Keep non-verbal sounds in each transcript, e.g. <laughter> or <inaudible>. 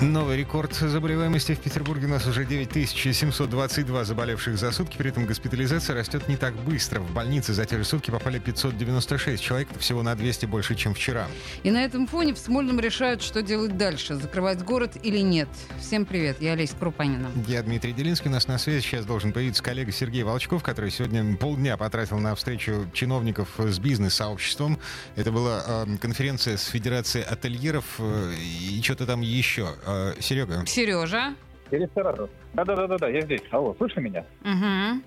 Новый рекорд заболеваемости в Петербурге. У нас уже 9722 заболевших за сутки. При этом госпитализация растет не так быстро. В больнице за те же сутки попали 596 человек. Это всего на 200 больше, чем вчера. И на этом фоне в Смольном решают, что делать дальше. Закрывать город или нет. Всем привет. Я Олеся Крупанина. Я Дмитрий Делинский. У нас на связи сейчас должен появиться коллега Сергей Волчков, который сегодня полдня потратил на встречу чиновников с бизнес-сообществом. Это была э, конференция с Федерацией ательеров э, и что-то там еще. Э, Серега. Сережа. Рестораторов. Да-да-да, я здесь. Алло, слышно меня? Угу.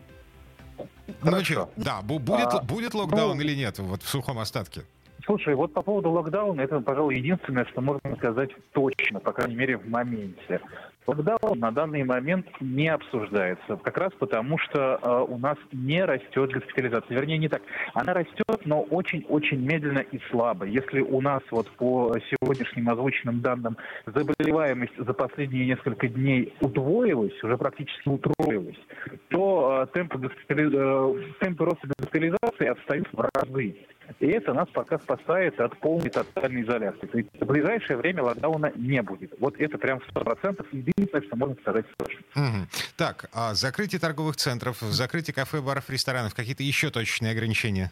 Ну что, да, бу- будет, А, будет локдаун ну- или нет, вот в сухом остатке? Слушай, вот по поводу локдауна, это, пожалуй, единственное, что можно сказать точно, по крайней мере, в моменте. Локдаун на данный момент не обсуждается, как раз потому, что э, у нас не растет госпитализация. Вернее, не так. Она растет, но очень-очень медленно и слабо. Если у нас вот по сегодняшним озвученным данным заболеваемость за последние несколько дней удвоилась, уже практически утроилась, то э, темпы, госпитали- э, темпы роста госпитализации отстают в разы. И это нас пока спасает от полной тотальной изоляции. То есть в ближайшее время локдауна не будет. Вот это прям 100% единственное, что можно сказать точно. Мгм. Так, а закрытие торговых центров, закрытие кафе, баров, ресторанов, какие-то еще точечные ограничения?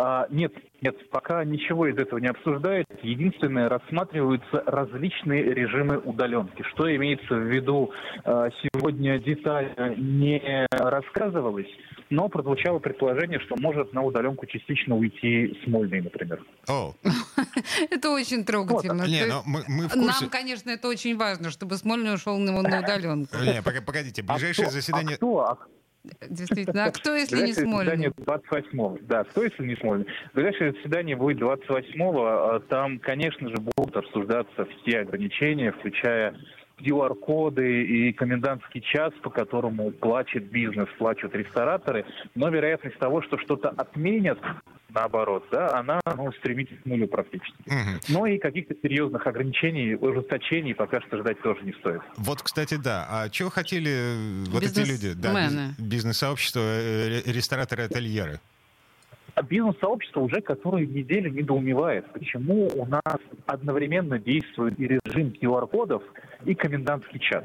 А, нет, нет, пока ничего из этого не обсуждается. Единственное, рассматриваются различные режимы удаленки. Что имеется в виду, а, сегодня детально не рассказывалось, но прозвучало предположение, что может на удаленку частично уйти Смольный, например. О, <laughs> Это очень трогательно. не, ну мы, мы в курсе... Нам, конечно, это очень важно, чтобы Смольный ушел на, <laughs> удаленку. Не, погодите, ближайшее а кто, заседание... А кто? А Действительно. А кто, если не Смольный? 28 Да, кто, если не Смольный? Ближайшее заседание будет 28-го. а Там, конечно же, будут обсуждаться все ограничения, включая QR-коды и комендантский час, по которому плачет бизнес, плачут рестораторы. Но вероятность того, что что-то отменят, наоборот, да, она ну, стремится к нулю практически. Мгм. Но и каких-то серьезных ограничений, ужесточений пока что ждать тоже не стоит. Вот, кстати, да. А чего хотели э, вот эти люди? Да, бизнес-сообщество, э, ре- рестораторы, ательеры. А бизнес-сообщество уже которую неделю недоумевает, почему у нас одновременно действует и режим QR-кодов, и комендантский час.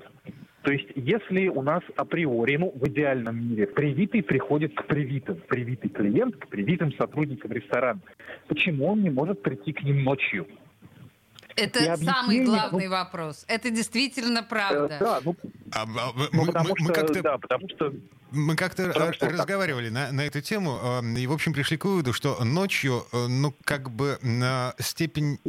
То есть, если у нас априори, ну, в идеальном мире, привитый приходит к привитым, привитый клиент к привитым сотрудникам ресторана, почему он не может прийти к ним ночью? Это самый главный ну- вопрос. Это действительно Э, правда. да, ну, А, а, мы, ну, мы- потому мы что, как-то да, потому что Мы как-то Потому э, что так. разговаривали на, на эту тему э, и, в общем, пришли к выводу, что ночью, э, ну, как бы э, степень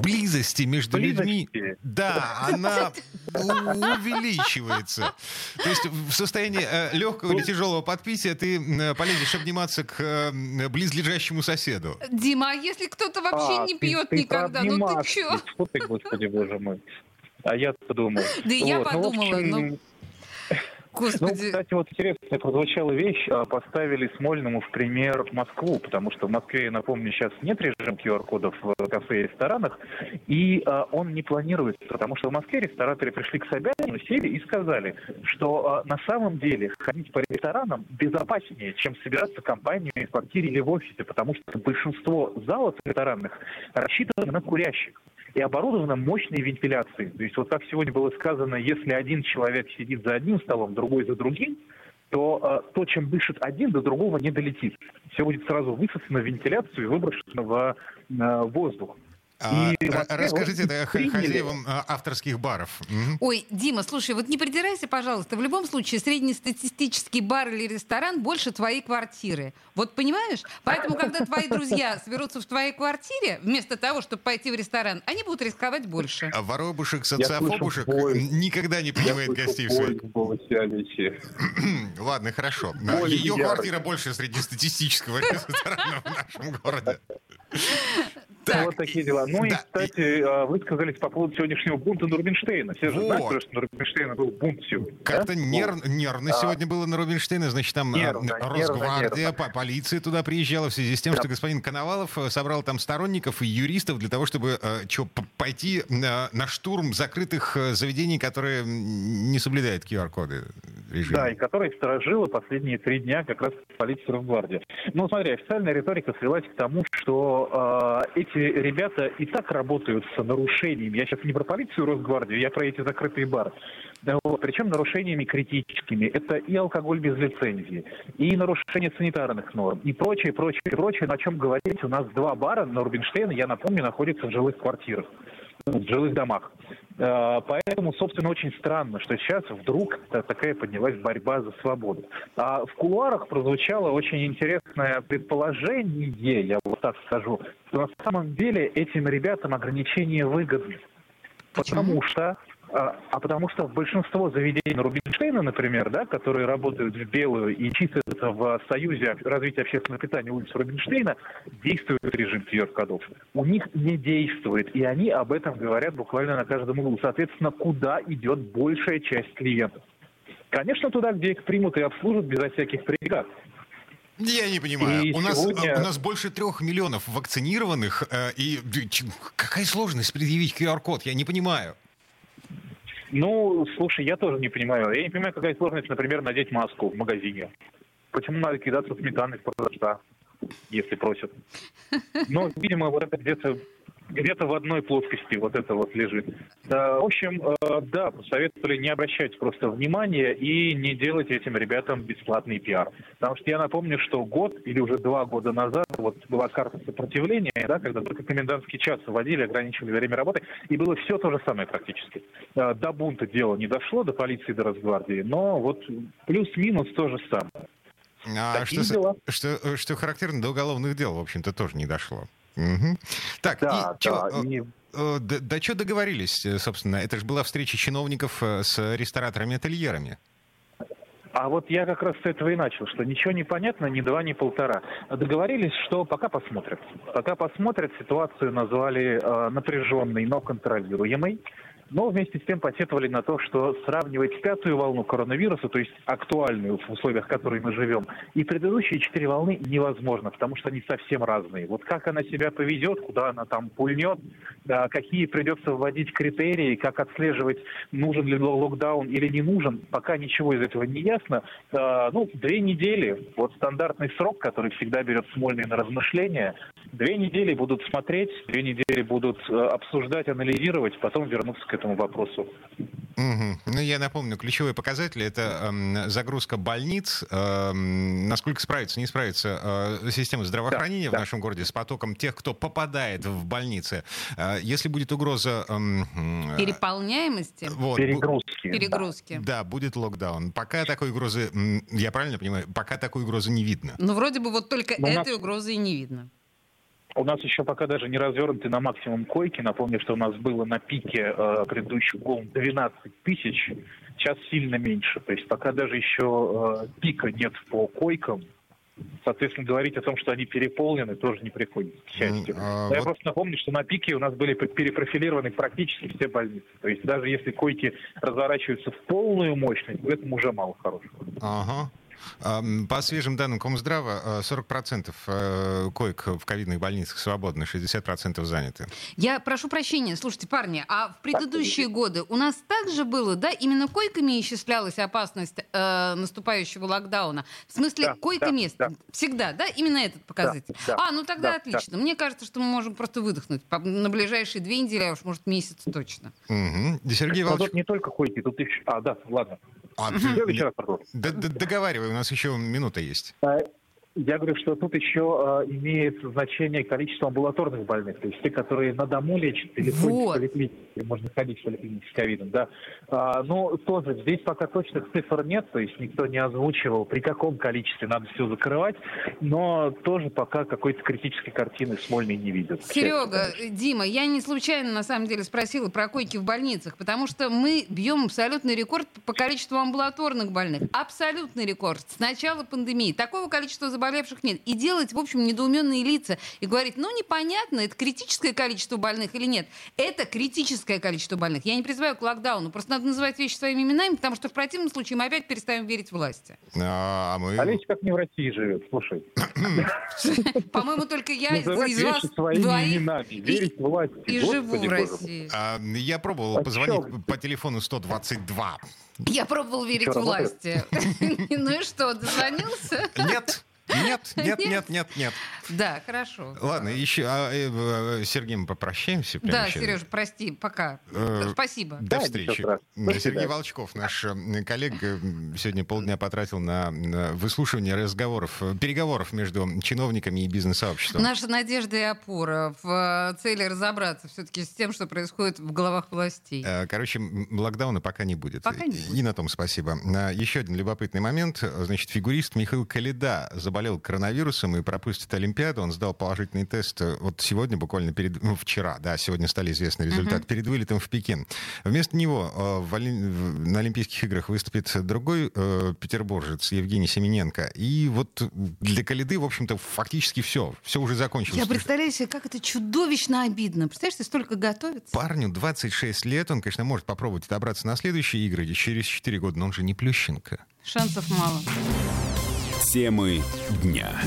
близости между людьми, Близости. да, она увеличивается. То есть в состоянии легкого или тяжелого подпития ты полезешь обниматься к близлежащему соседу. Дима, а если кто-то вообще А, не ты- пьет ты никогда, ну ты чё? Ты, господи, боже мой. А я-то думал. Да и я Вот, ну, подумала, общем, ну, Ну, Господи. кстати, вот интересная прозвучала вещь. а, Поставили Смольному в пример Москву, потому что в Москве, напомню, сейчас нет режима QR-кодов в кафе и ресторанах, и а, он не планируется, потому что в Москве рестораторы пришли к Собянину, сели и сказали, что а, на самом деле ходить по ресторанам безопаснее, чем собираться компаниями в квартире или в офисе, потому что большинство залов ресторанных рассчитаны на курящих и оборудована мощной вентиляцией. То есть вот как сегодня было сказано, если один человек сидит за одним столом, другой за другим, то э, то, чем дышит один, до другого не долетит. Все будет сразу высосано в вентиляцию и выброшено в э, воздух. А, И расскажите это хозяевам а, авторских баров. Ой, Дима, слушай, вот не придирайся, пожалуйста. В любом случае, среднестатистический бар или ресторан больше твоей квартиры. Вот понимаешь? Поэтому, когда твои друзья <laughs> соберутся в твоей квартире, вместо того, чтобы пойти в ресторан, они будут рисковать больше. А воробушек, социофобушек никогда не принимает гостей в Алиси. <clears throat> Ладно, хорошо. Ее квартира больше среднестатистического ресторана в нашем городе. <laughs> Так, вот такие дела. Ну и, кстати, а, вы сказались по поводу сегодняшнего бунта на Рубинштейна. Все же знают, что на Рубинштейна был бунт сегодня. Как-то нервно сегодня было на Рубинштейна. Значит, там Росгвардия, полиция туда приезжала в связи с тем, что господин Коновалов э, собрал там сторонников и юристов для того, чтобы э, что, пойти на штурм закрытых э, заведений, которые не соблюдают QR-коды режима. Да, и которые сторожило последние три дня как раз полиция Росгвардия. Ну, смотри, официальная риторика свелась к тому, что э, эти ребята и так работают с нарушениями. Я сейчас не про полицию Росгвардию, я про эти закрытые бары. Вот, причем нарушениями критическими. Это и алкоголь без лицензии, и нарушение санитарных норм, и прочее, прочее, прочее. На чем говорить, у нас два бара на Рубинштейна, я напомню, находятся в жилых квартирах в жилых домах. Э, поэтому, собственно, очень странно, что сейчас вдруг такая поднялась борьба за свободу. А в кулуарах прозвучало очень интересное предположение, я вот так скажу, что на самом деле этим ребятам ограничения выгодны. Потому что а, а потому что большинство заведений на Рубинштейна, например, да, которые работают в белую и числятся в Союзе развития общественного питания улицы Рубинштейна, действует режим QR-кодов. У них не действует, и они об этом говорят буквально на каждом углу. Соответственно, куда идет большая часть клиентов? Конечно, туда, где их примут и обслужат безо всяких преград. Я не понимаю. И у, нас, сегодня... у нас больше трех миллионов вакцинированных, э, и какая сложность предъявить QR-код? Я не понимаю. Ну, слушай, я тоже не понимаю. Я не понимаю, какая сложность, например, надеть маску в магазине. Почему надо кидаться сметаной в продавца, если просят? Ну, видимо, вот это где-то где-то в одной плоскости вот это вот лежит. В общем, э, да, посоветовали не обращать просто внимания и не делать этим ребятам бесплатный пиар. Потому что я напомню, что год или уже два года назад вот была карта сопротивления, да, когда только комендантский час вводили, ограничивали время работы, и было все то же самое практически. Э, до бунта дело не дошло, до полиции, до Росгвардии, но вот плюс-минус то же самое. А что, что, что характерно, до уголовных дел, в общем-то, тоже не дошло. Угу. Так, да, и чё, да, и... Э, да, да что договорились, э, собственно? Это же была встреча чиновников э, с рестораторами-ательерами. А вот я как раз с этого и начал, что ничего не понятно, ни два, ни полтора. Договорились, что пока посмотрят. Пока посмотрят, ситуацию назвали э, напряженной, но контролируемой но вместе с тем посетовали на то, что сравнивать пятую волну коронавируса, то есть актуальную в условиях, в которых мы живем, и предыдущие четыре волны невозможно, потому что они совсем разные. Вот как она себя поведет, куда она там пульнет, какие придется вводить критерии, как отслеживать, нужен ли локдаун или не нужен, пока ничего из этого не ясно. Ну, две недели, вот стандартный срок, который всегда берет Смольный на размышления, две недели будут смотреть, две недели будут э, обсуждать, анализировать, потом вернуться к этому вопросу. Угу. Ну, я напомню, ключевой показатель это э, загрузка больниц, э, насколько справится, не справится э, система здравоохранения да, в да. нашем городе с потоком тех, кто попадает в больницы. Э, если будет угроза... Э, Переполняемости? Вот, Перегрузки. Перегрузки. Да, будет локдаун. Пока такой угрозы, я правильно понимаю, пока такой угрозы не видно. Ну, вроде бы вот только Но этой нас... угрозы и не видно. У нас еще пока даже не развернуты на максимум койки. Напомню, что у нас было на пике э, предыдущих волн 12 тысяч, сейчас сильно меньше. То есть пока даже еще э, пика нет по койкам, Соответственно, говорить о том, что они переполнены, тоже не приходится, к счастью. А, Я вот... просто напомню, что на пике у нас были перепрофилированы практически все больницы. То есть даже если койки разворачиваются в полную мощность, в этом уже мало хорошего. Ага. По свежим данным Комздрава, 40% э, э, коек в ковидных больницах свободны, 60% заняты. Я прошу прощения, слушайте, парни, а в предыдущие годы у нас также было, да, именно койками исчислялась опасность э, наступающего локдауна? В смысле, да, койка да, мест? Да. Всегда, да? Именно этот показатель? Да, да, а, ну тогда да, отлично. Да. Мне кажется, что мы можем просто выдохнуть на ближайшие две недели, а уж может месяц точно. Угу. Сергей Иванович... Тут не только койки, тут еще... А, да, ладно. А, договаривай, у нас еще минута есть. Я говорю, что тут еще э, имеет значение количество амбулаторных больных, то есть те, которые на дому лечат или вот. в поликлинике, можно ходить в поликлинике с ковидом, да. А, но тоже здесь пока точных цифр нет, то есть никто не озвучивал, при каком количестве надо все закрывать, но тоже пока какой-то критической картины Смольный не видит. Серега, Дима, я не случайно на самом деле спросила про койки в больницах, потому что мы бьем абсолютный рекорд по количеству амбулаторных больных. Абсолютный рекорд. С начала пандемии. Такого количества заболеваний заболевших нет. И делать, в общем, недоуменные лица. И говорить, ну, непонятно, это критическое количество больных или нет. Это критическое количество больных. Я не призываю к локдауну. Просто надо называть вещи своими именами, потому что в противном случае мы опять перестаем верить власти. А мы... Олеся как не в России живет, слушай. <coughs> По-моему, только я из вас вещи своими двоих именами, верить власти. и живу в. России. А, Я пробовал позвонить по телефону 122. Я пробовал верить власти. <laughs> Ну и что, дозвонился? Нет, нет, нет, нет, нет, нет. Да, хорошо. Ладно, еще а, э, э, Сергей, мы попрощаемся. Да, сейчас. Сережа, прости, пока. Э, Спасибо. До Да, встречи. Сергей. Волчков, наш э, коллега, сегодня полдня потратил на, выслушивание разговоров, переговоров между чиновниками и бизнес-сообществом. Наша надежда и опора в цели разобраться все-таки с тем, что происходит в головах властей. Короче, локдауна пока не будет. Пока не И- будет. И на том спасибо. А, Еще один любопытный момент. Значит, фигурист Михаил Калида заболел коронавирусом и пропустит Олимпиаду. Он сдал положительный тест э, вот сегодня, буквально перед... Ну, вчера, да, сегодня стали известны результаты, перед вылетом в Пекин. Вместо него э, в Оли- на Олимпийских играх выступит другой э, петербуржец Евгений Семененко. И вот для Калиды, в общем-то, фактически все. Все уже закончилось. Я представляю себе, как это чудовищно обидно. Представляешь, ты столько готовится. Парню 26 лет, он, конечно, может попробовать отобраться на следующие игры через 4 года, но он же не Плющенко. Шансов мало. Темы дня.